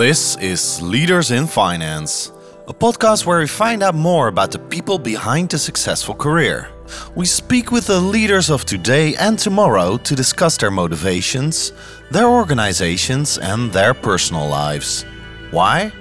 This is Leaders in Finance, a podcast where we find out more about the people behind a successful career. We speak with the leaders of today and tomorrow to discuss their motivations, their organizations, and their personal lives. Why?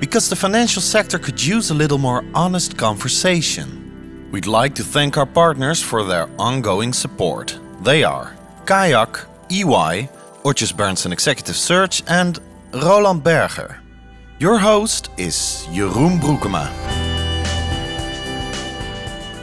Because the financial sector could use a little more honest conversation. We'd like to thank our partners for their ongoing support. They are Kayak, EY, Odgers Berndtson Executive Search, and Roland Berger. Your host is Jeroen Broekema.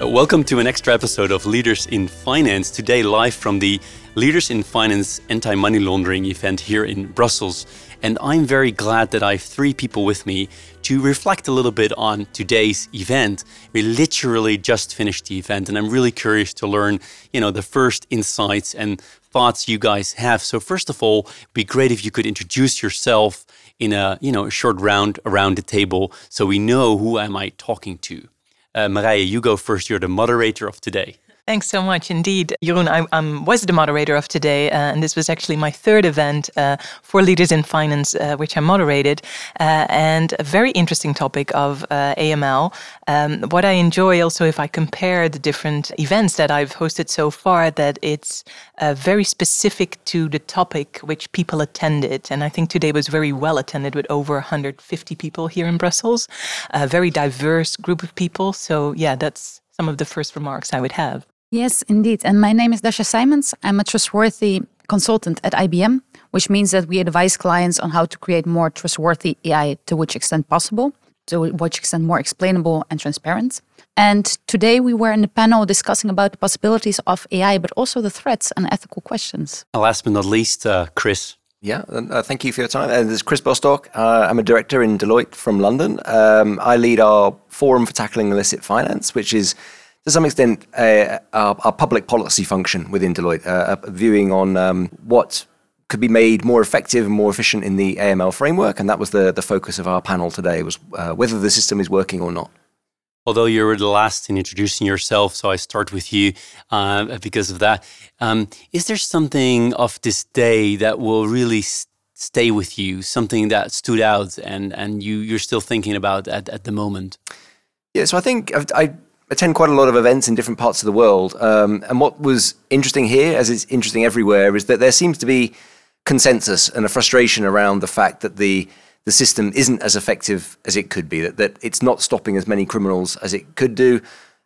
Uh, Welcome to an extra episode of Leaders in Finance. Today, live from the Leaders in Finance anti money laundering event here in Brussels. And I'm very glad that I have three people with me to reflect a little bit on today's event. We literally just finished the event, and I'm really curious to learn, you know, the first insights and thoughts you guys have. So, first of all, it'd be great if you could introduce yourself in a, you know, a short round around the table so we know who am I talking to. Uh, Marije, you go first. You're the moderator of today. Thanks so much indeed. Jeroen, I um, was the moderator of today, uh, and this was actually my third event uh, for Leaders in Finance, uh, which I moderated, uh, and a very interesting topic of uh, AML. Um, what I enjoy also, if I compare the different events that I've hosted so far, that it's uh, very specific to the topic which people attended. And I think today was very well attended with over 150 people here in Brussels, a very diverse group of people. So, yeah, that's some of the first remarks I would have. Yes, indeed. And my name is Dasha Simons. I'm a trustworthy consultant at IBM, which means that we advise clients on how to create more trustworthy AI to which extent possible, to which extent more explainable and transparent. And today we were in the panel discussing about the possibilities of AI, but also the threats and ethical questions. And last but not least, uh, Chris. Yeah, uh, thank you for your time. Uh, this is Chris Bostock. Uh, I'm a director in Deloitte from London. Um, I lead our Forum for Tackling Illicit Finance, which is to some extent uh, our, our public policy function within Deloitte, uh, a viewing on um, what could be made more effective and more efficient in the AML framework. And that was the, the focus of our panel today, was uh, whether the system is working or not. Although you were the last in introducing yourself, so I start with you uh, because of that. Um, is there something of this day that will really s- stay with you, something that stood out and, and you, you're still thinking about at, at the moment? Yeah, so I think I've, I attend quite a lot of events in different parts of the world. Um, and what was interesting here, as it's interesting everywhere, is that there seems to be consensus and a frustration around the fact that the the system isn't as effective as it could be, that, that it's not stopping as many criminals as it could do,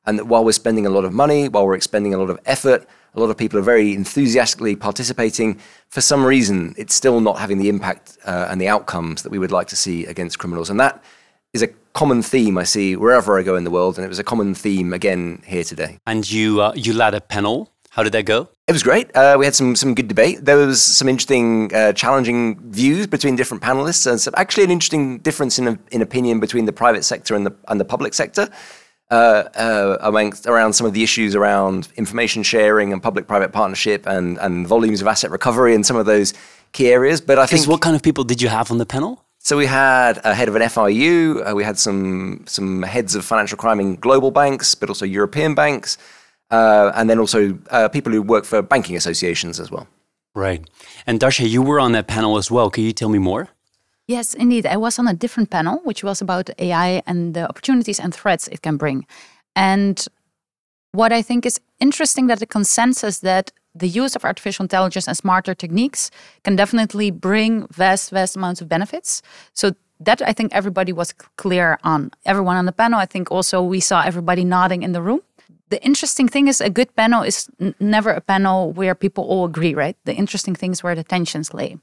and that while we're spending a lot of money, while we're expending a lot of effort, a lot of people are very enthusiastically participating. For some reason, it's still not having the impact uh, and the outcomes that we would like to see against criminals. And that is a common theme I see wherever I go in the world, and it was a common theme again here today. And you, uh, you led a panel. How did that go? It was great. Uh, we had some some good debate. There was some interesting, uh, challenging views between different panelists, and some, actually an interesting difference in in opinion between the private sector and the and the public sector. Uh, uh, amongst, around some of the issues around information sharing and public-private partnership and, and volumes of asset recovery and some of those key areas. But I think what kind of people did you have on the panel? So we had a head of an FIU, uh, we had some some heads of financial crime in global banks, but also European banks, uh, and then also uh, people who work for banking associations as well. Right. And Dasha, you were on that panel as well. Can you tell me more? Yes, indeed. I was on a different panel, which was about AI and the opportunities and threats it can bring. And what I think is interesting that the consensus that the use of artificial intelligence and smarter techniques can definitely bring vast, vast amounts of benefits. So that I think everybody was clear on. Everyone on the panel, I think also we saw everybody nodding in the room. The interesting thing is a good panel is never a panel where people all agree, right? The interesting thing is where the tensions lay.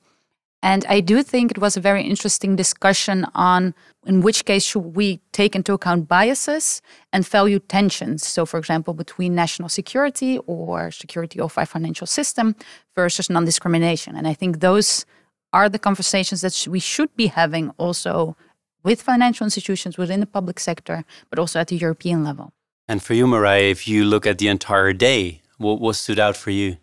And I do think it was a very interesting discussion on in which case should we take into account biases and value tensions. So, for example, between national security or security of our financial system versus non discrimination. And I think those are the conversations that we should be having also with financial institutions within the public sector, but also at the European level. And for you, Marije, if you look at the entire day, what, what stood out for you?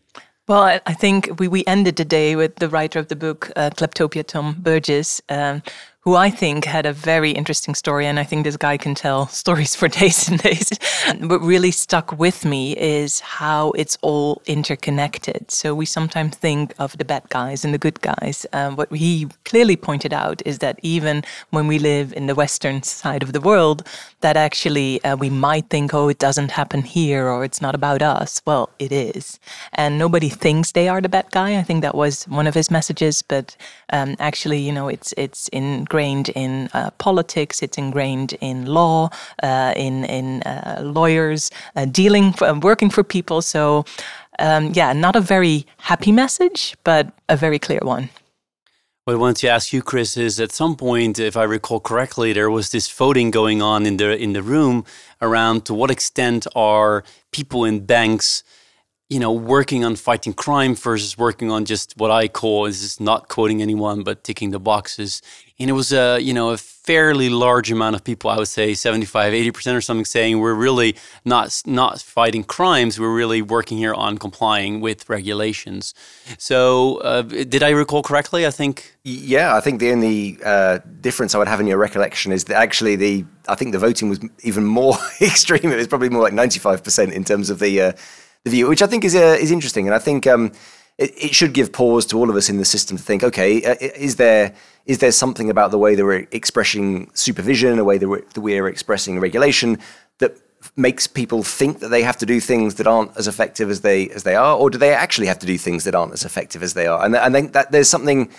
Well, I, think we, we ended the day with the writer of the book, uh, Kleptopia, Tom Burgis, um, who I think had a very interesting story. And I think this guy can tell stories for days and days. what really stuck with me is how it's all interconnected. So we sometimes think of the bad guys and the good guys. Um, what he clearly pointed out is that even when we live in the Western side of the world, that actually uh, we might think, oh, it doesn't happen here or it's not about us. Well, it is. And nobody thinks they are the bad guy. I think that was one of his messages. But um, actually, you know, it's, it's in ingrained in uh, politics, it's ingrained in law, uh, in in uh, lawyers, uh, dealing, for, uh, working for people. So, um, yeah, not a very happy message, but a very clear one. What I wanted to ask you, Chris, is at some point, if I recall correctly, there was this voting going on in the in the room around to what extent are people in banks you know, working on fighting crime versus working on just what I call is not quoting anyone, but ticking the boxes. And it was a, you know, a fairly large amount of people, I would say 75, 80% or something saying we're really not not fighting crimes, we're really working here on complying with regulations. So, uh, did I recall correctly? I think Yeah, I think the only uh, difference I would have in your recollection is that actually the I think the voting was even more extreme. It was probably more like 95% in terms of the uh, the view, which I think is uh, is interesting, and I think um, it, it, should give pause to all of us in the system to think: okay, uh, is there is there something about the way that we're expressing supervision, a way that we're, expressing regulation that makes people think that they have to do things that aren't as effective as they as they are, or do they actually have to do things that aren't as effective as they are? And I think that there's something,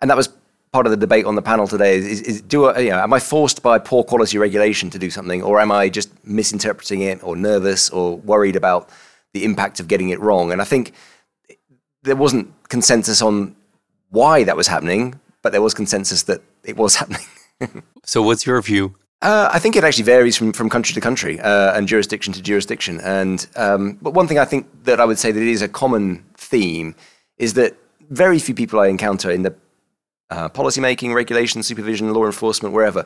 and that was part of the debate on the panel today is, is, do I, you know, am I forced by poor quality regulation to do something, or am I just misinterpreting it, or nervous, or worried about the impact of getting it wrong. And I think there wasn't consensus on why that was happening, but there was consensus that it was happening. so, what's your view? Uh, I think it actually varies from, from country to country uh, and jurisdiction to jurisdiction. And um, but one thing I think that I would say that is a common theme is that very few people I encounter in the uh, policymaking, regulation, supervision, law enforcement, wherever,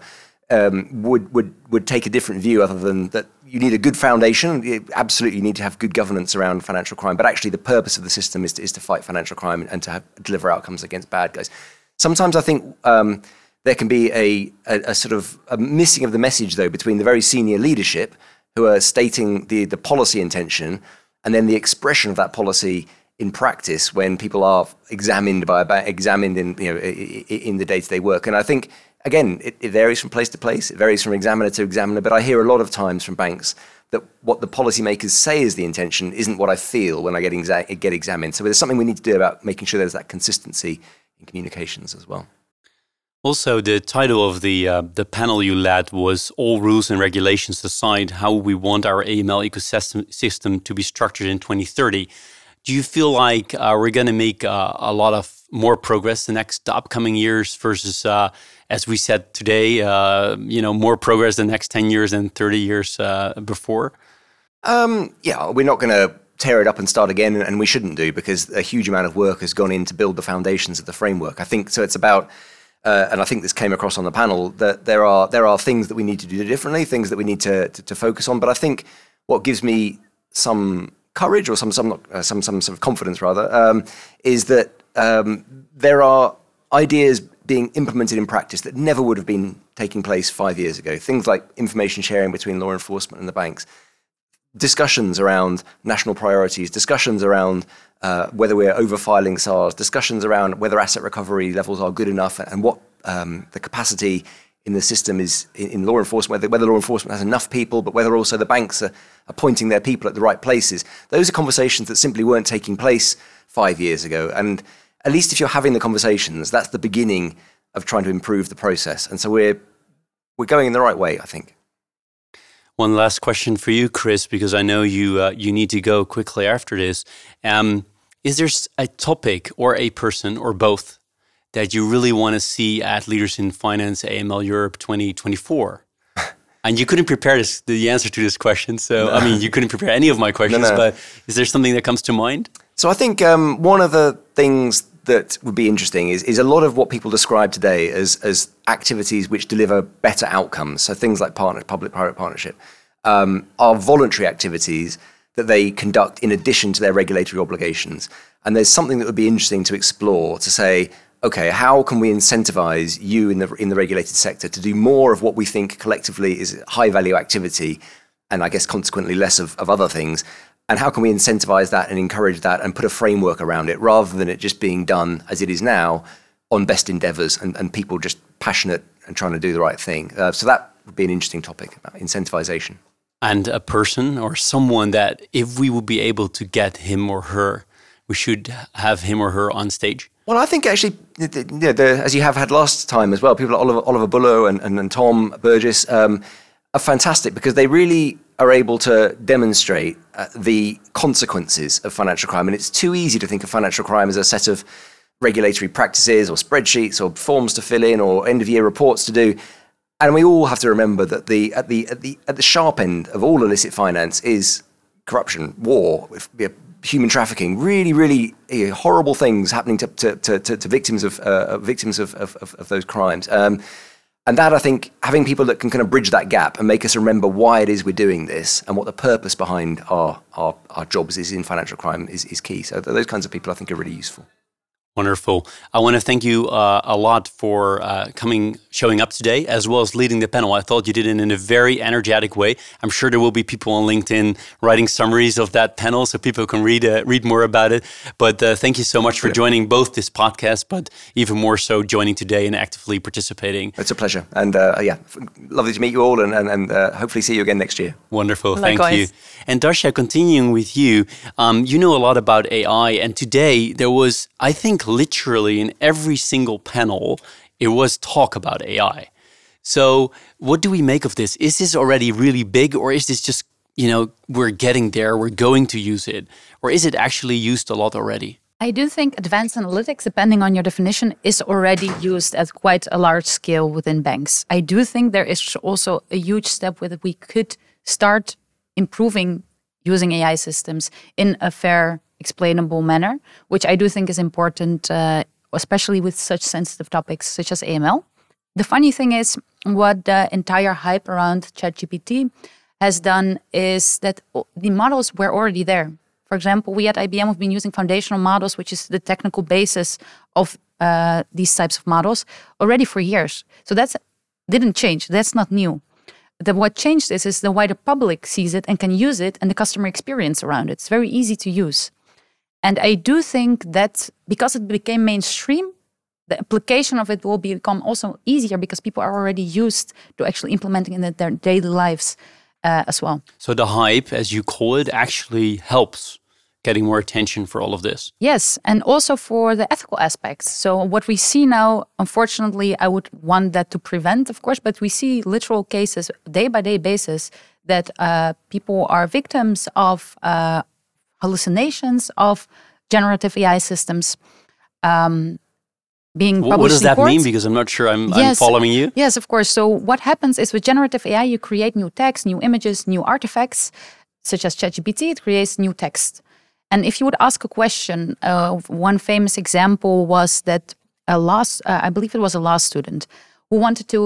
um, would would would take a different view other than that you need a good foundation. You absolutely need to have good governance around financial crime, but actually the purpose of the system is to, is to fight financial crime and, to have, deliver outcomes against bad guys. Sometimes I think um, there can be a, a, a, sort of a missing of the message though between the very senior leadership who are stating the the policy intention and then the expression of that policy in practice when people are examined by examined in you know in the day to day work. And I think again, it, it, varies from place to place. It varies from examiner to examiner. But I hear a lot of times from banks that what the policymakers say is the intention isn't what I feel when I get, exa- get examined. So there's something we need to do about making sure there's that consistency in communications as well. Also, the title of the uh, the panel you led was "All Rules and Regulations Decide How We Want Our AML Ecosystem System to Be Structured in 2030." Do you feel like uh, we're going to make uh, a lot of more progress the next upcoming years versus uh, as we said today, uh, you know, more progress the next 10 years than 30 years uh, before? Um, yeah, we're not going to tear it up and start again, and we shouldn't do because a huge amount of work has gone in to build the foundations of the framework. I think so. It's about, uh, and I think this came across on the panel that there are there are things that we need to do differently, things that we need to to, to focus on. But I think what gives me some courage or some some uh, some some sort of confidence rather um, is that um, there are ideas being implemented in practice that never would have been taking place five years ago. Things like information sharing between law enforcement and the banks, discussions around national priorities, discussions around uh, whether we're overfiling SARs, discussions around whether asset recovery levels are good enough and what um, the capacity in the system is in, in law enforcement, whether, whether, law enforcement has enough people, but whether also the banks are appointing their people at the right places. Those are conversations that simply weren't taking place five years ago. And at least if you're having the conversations, that's the beginning of trying to improve the process. And so we're we're going in the right way, I think. One last question for you, Chris, because I know you uh, you need to go quickly after this. Um, is there a topic or a person or both that you really want to see at Leaders in Finance AML Europe 2024? and you couldn't prepare this, the answer to this question, so no. I mean, you couldn't prepare any of my questions. No, no. But is there something that comes to mind? So I think um, one of the things that would be interesting is, is a lot of what people describe today as, as activities which deliver better outcomes. So things like partner, public-private partnership um, are voluntary activities that they conduct in addition to their regulatory obligations. And there's something that would be interesting to explore to say, okay, how can we incentivize you in the in the regulated sector to do more of what we think collectively is high value activity, and I guess consequently less of, of other things? And how can we incentivize that and encourage that and put a framework around it rather than it just being done as it is now on best endeavors and, and people just passionate and trying to do the right thing? Uh, so that would be an interesting topic about incentivization. And a person or someone that, if we would be able to get him or her, we should have him or her on stage. Well, I think actually, the, the, as you have had last time as well, people like Oliver, Oliver Bullough and, and, and Tom Burgis um, are fantastic because they really are able to demonstrate uh, the consequences of financial crime. And it's too easy to think of financial crime as a set of regulatory practices or spreadsheets or forms to fill in or end of year reports to do. And we all have to remember that the at the at the at the sharp end of all illicit finance is corruption, war, human trafficking, really, really horrible things happening to to, to, to victims of uh, victims of, of, of, those crimes. Um, and that I think having people that can kind of bridge that gap and make us remember why it is we're doing this and what the purpose behind our our, our jobs is in financial crime is, is key. So those kinds of people I think are really useful. Wonderful. I want to thank you uh, a lot for uh, coming, showing up today, as well as leading the panel. I thought you did it in a very energetic way. I'm sure there will be people on LinkedIn writing summaries of that panel, so people can read uh, read more about it. But uh, thank you so much for joining both this podcast, but even more so joining today and actively participating. It's a pleasure, and uh, yeah, lovely to meet you all, and and, and uh, hopefully see you again next year. Wonderful, Likewise. thank you. And Dasha, continuing with you, um, you know a lot about AI, and today there was, I think literally in every single panel, it was talk about AI. So, what do we make of this? Is this already really big, or is this just, you know, we're getting there, we're going to use it, or is it actually used a lot already? I do think advanced analytics, depending on your definition, is already used at quite a large scale within banks. I do think there is also a huge step where we could start improving using AI systems in a fair explainable manner, which I do think is important, uh, especially with such sensitive topics such as AML. The funny thing is, what the entire hype around ChatGPT has done is that the models were already there. For example, we at IBM have been using foundational models, which is the technical basis of uh, these types of models, already for years. So that's didn't change. That's not new. The, what changed is, is the wider public sees it and can use it and the customer experience around it. It's very easy to use. And I do think that because it became mainstream, the application of it will become also easier because people are already used to actually implementing it in their daily lives uh, as well. So the hype, as you call it, actually helps getting more attention for all of this. Yes, and also for the ethical aspects. So what we see now, unfortunately, I would want that to prevent, of course, but we see literal cases day by day basis that uh, people are victims of uh, hallucinations of generative AI systems. Um, being published what does that mean? because i'm not sure I'm, yes, I'm, following you. Yes of course. So what happens is with generative ai you create new text new images new artifacts such as chatgpt. It creates new text. And if you would ask a question uh, one famous example was that a last uh, i believe it was a law student who wanted to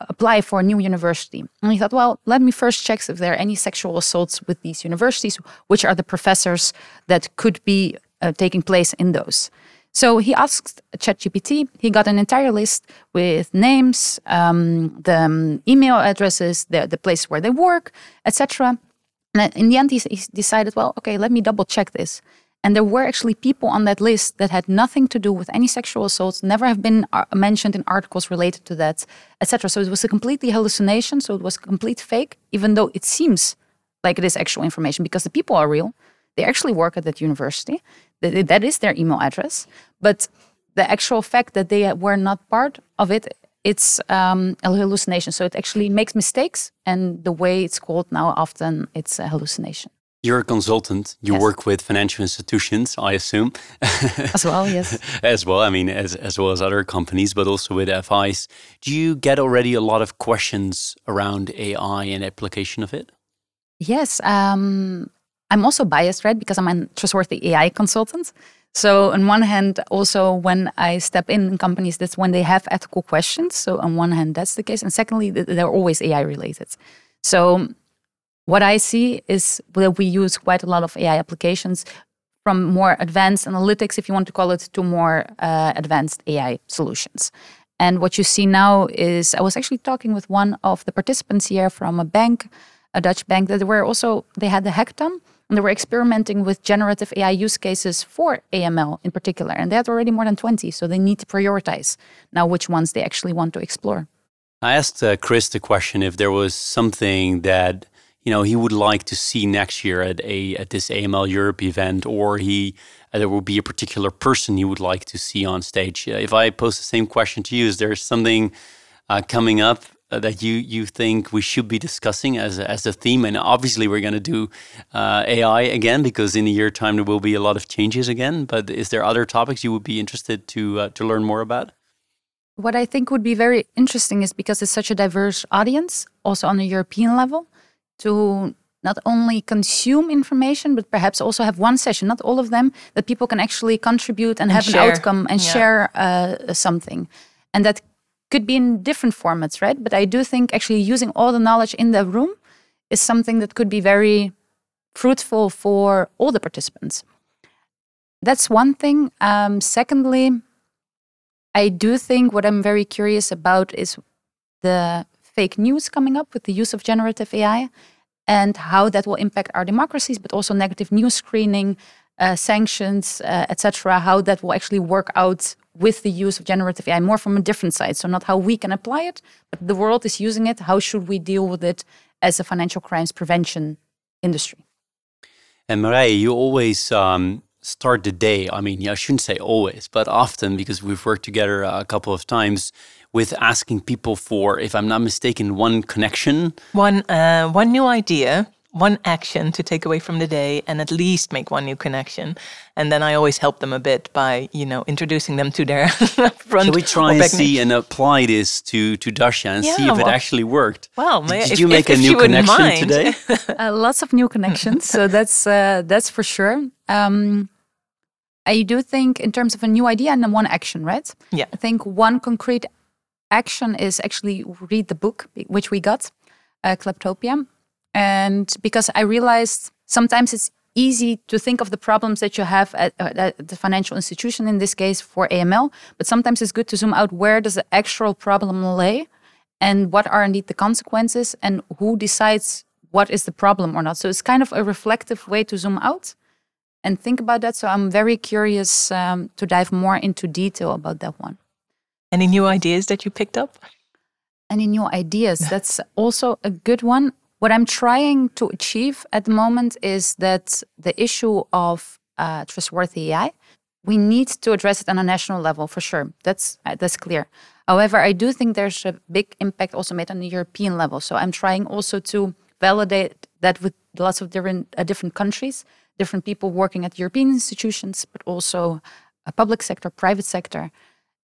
apply for a new university. And he thought, well, let me first check if there are any sexual assaults with these universities, which are the professors that could be uh, taking place in those. So he asked ChatGPT. He got an entire list with names, um, the um, email addresses, the, the place where they work, etc. And in the end, he, he decided, well, okay, let me double check this. And there were actually people on that list that had nothing to do with any sexual assaults, never have been uh, mentioned in articles related to that, etc. So it was a completely hallucination. So it was complete fake, even though it seems like it is actual information because the people are real. They actually work at that university. That is their email address. But the actual fact that they were not part of it, it's um, a hallucination. So it actually makes mistakes. And the way it's called now, often it's a hallucination. You're a consultant. You yes. work with financial institutions, I assume. as well, yes. as well, I mean, as, as well as other companies, but also with FIs. Do you get already a lot of questions around AI and application of it? Yes. Um, I'm also biased, right? Because I'm a trustworthy AI consultant. So, on one hand, also when I step in in companies, that's when they have ethical questions. So, on one hand, that's the case. And secondly, they're always AI related. So, what I see is that we use quite a lot of AI applications from more advanced analytics, if you want to call it, to more uh, advanced AI solutions. And what you see now is I was actually talking with one of the participants here from a bank, a Dutch bank, that were also, they had the hackathon and they were experimenting with generative AI use cases for AML in particular. And they had already more than 20. So they need to prioritize now which ones they actually want to explore. I asked uh, Chris the question if there was something that you know he would like to see next year at a at this AML Europe event, or he uh, there will be a particular person he would like to see on stage. Uh, if I pose the same question to you, is there something uh, coming up uh, that you you think we should be discussing as a, as a theme? And obviously, we're going to do uh, AI again because in a year time there will be a lot of changes again. But is there other topics you would be interested to uh, to learn more about? What I think would be very interesting is because it's such a diverse audience, also on a European level, to not only consume information, but perhaps also have one session, not all of them, that people can actually contribute and, and have share. an outcome and yeah. share uh, something. And that could be in different formats, right? But I do think actually using all the knowledge in the room is something that could be very fruitful for all the participants. That's one thing. Um, secondly, I do think what I'm very curious about is the fake news coming up with the use of generative AI and how that will impact our democracies, but also negative news screening, uh, sanctions, uh, etc. How that will actually work out with the use of generative AI more from a different side. So not how we can apply it, but the world is using it. How should we deal with it as a financial crimes prevention industry? And Marije, you always um, start the day. I mean, I shouldn't say always, but often because we've worked together a couple of times with asking people for, if I'm not mistaken, one connection, one uh, one new idea, one action to take away from the day, and at least make one new connection. And then I always help them a bit by, you know, introducing them to their front. Shall we try and see and apply this to to Dasha and yeah, see if well, it actually worked? Well, did, did you make if, a new connection today? uh, lots of new connections, so that's uh, that's for sure. Um, I do think in terms of a new idea and one action, right? Yeah. I think one concrete action is actually read the book which we got, uh, Kleptopia, and because I realized sometimes it's easy to think of the problems that you have at, at, the financial institution in this case for AML, but sometimes it's good to zoom out where does the actual problem lay and what are indeed the consequences and who decides what is the problem or not. So it's kind of a reflective way to zoom out and think about that. So I'm very curious um, to dive more into detail about that one. Any new ideas that you picked up? Any new ideas? That's also a good one. What I'm trying to achieve at the moment is that the issue of uh, trustworthy AI, we need to address it on a national level for sure. That's uh, that's clear. However, I do think there's a big impact also made on the European level. So I'm trying also to validate that with lots of different uh, different countries different people working at European institutions, but also a public sector, private sector.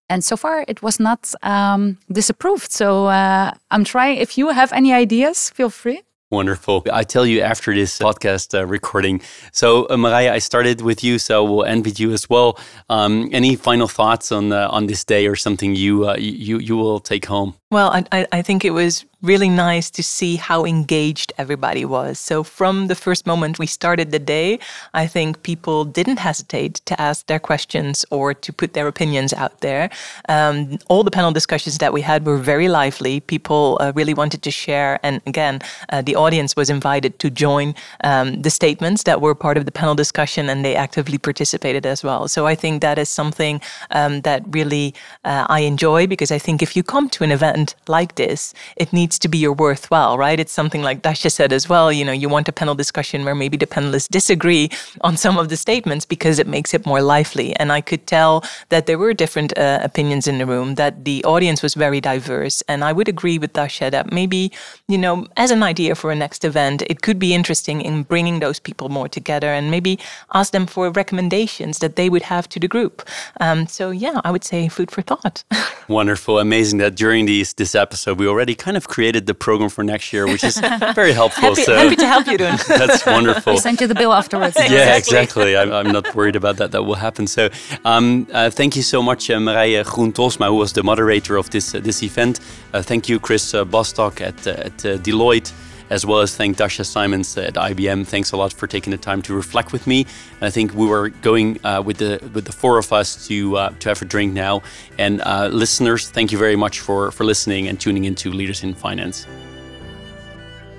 And so far, it was not um, disapproved. So uh, I'm trying. If you have any ideas, feel free. Wonderful. I tell you after this podcast uh, recording. So, uh, Marije, I started with you, so we'll end with you as well. Um, any final thoughts on uh, on this day, or something you uh, you you will take home? Well, I I think it was really nice to see how engaged everybody was. So, from the first moment we started the day, I think people didn't hesitate to ask their questions or to put their opinions out there. Um, all the panel discussions that we had were very lively. People uh, really wanted to share. And again, uh, the audience was invited to join um, the statements that were part of the panel discussion and they actively participated as well. So, I think that is something um, that really uh, I enjoy because I think if you come to an event like this, it needs needs to be your worthwhile, right? It's something like Dasha said as well. You know, you want a panel discussion where maybe the panelists disagree on some of the statements because it makes it more lively. And I could tell that there were different uh, opinions in the room, that the audience was very diverse. And I would agree with Dasha that maybe, you know, as an idea for a next event, it could be interesting in bringing those people more together and maybe ask them for recommendations that they would have to the group. Um, so, yeah, I would say food for thought. Wonderful. Amazing that during these, this episode, we already kind of created the program for next year, which is very helpful. happy, so happy to help you, Doing. That's wonderful. We sent you the bill afterwards. yeah, exactly. I'm, I'm, not worried about that. That will happen. So, um, uh, thank you so much, uh, Marije Groen-Tolsma, who was the moderator of this uh, this event. Uh, thank you, Chris uh, Bostock at uh, at uh, Deloitte. As well as thank Dasha Simons at IBM. Thanks a lot for taking the time to reflect with me. And I think we were going uh, with the with the four of us to uh, to have a drink now. And uh, listeners, thank you very much for for listening and tuning into Leaders in Finance.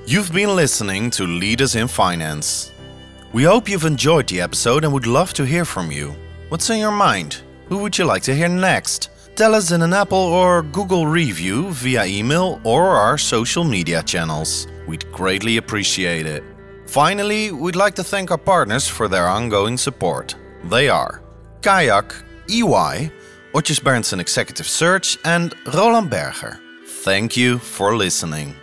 You've been listening to Leaders in Finance. We hope you've enjoyed the episode and would love to hear from you. What's in your mind? Who would you like to hear next? Tell us in an Apple or Google review via email or our social media channels. We'd greatly appreciate it. Finally, we'd like to thank our partners for their ongoing support. They are Kayak, EY, Odgers Berndtson Executive Search, and Roland Berger. Thank you for listening.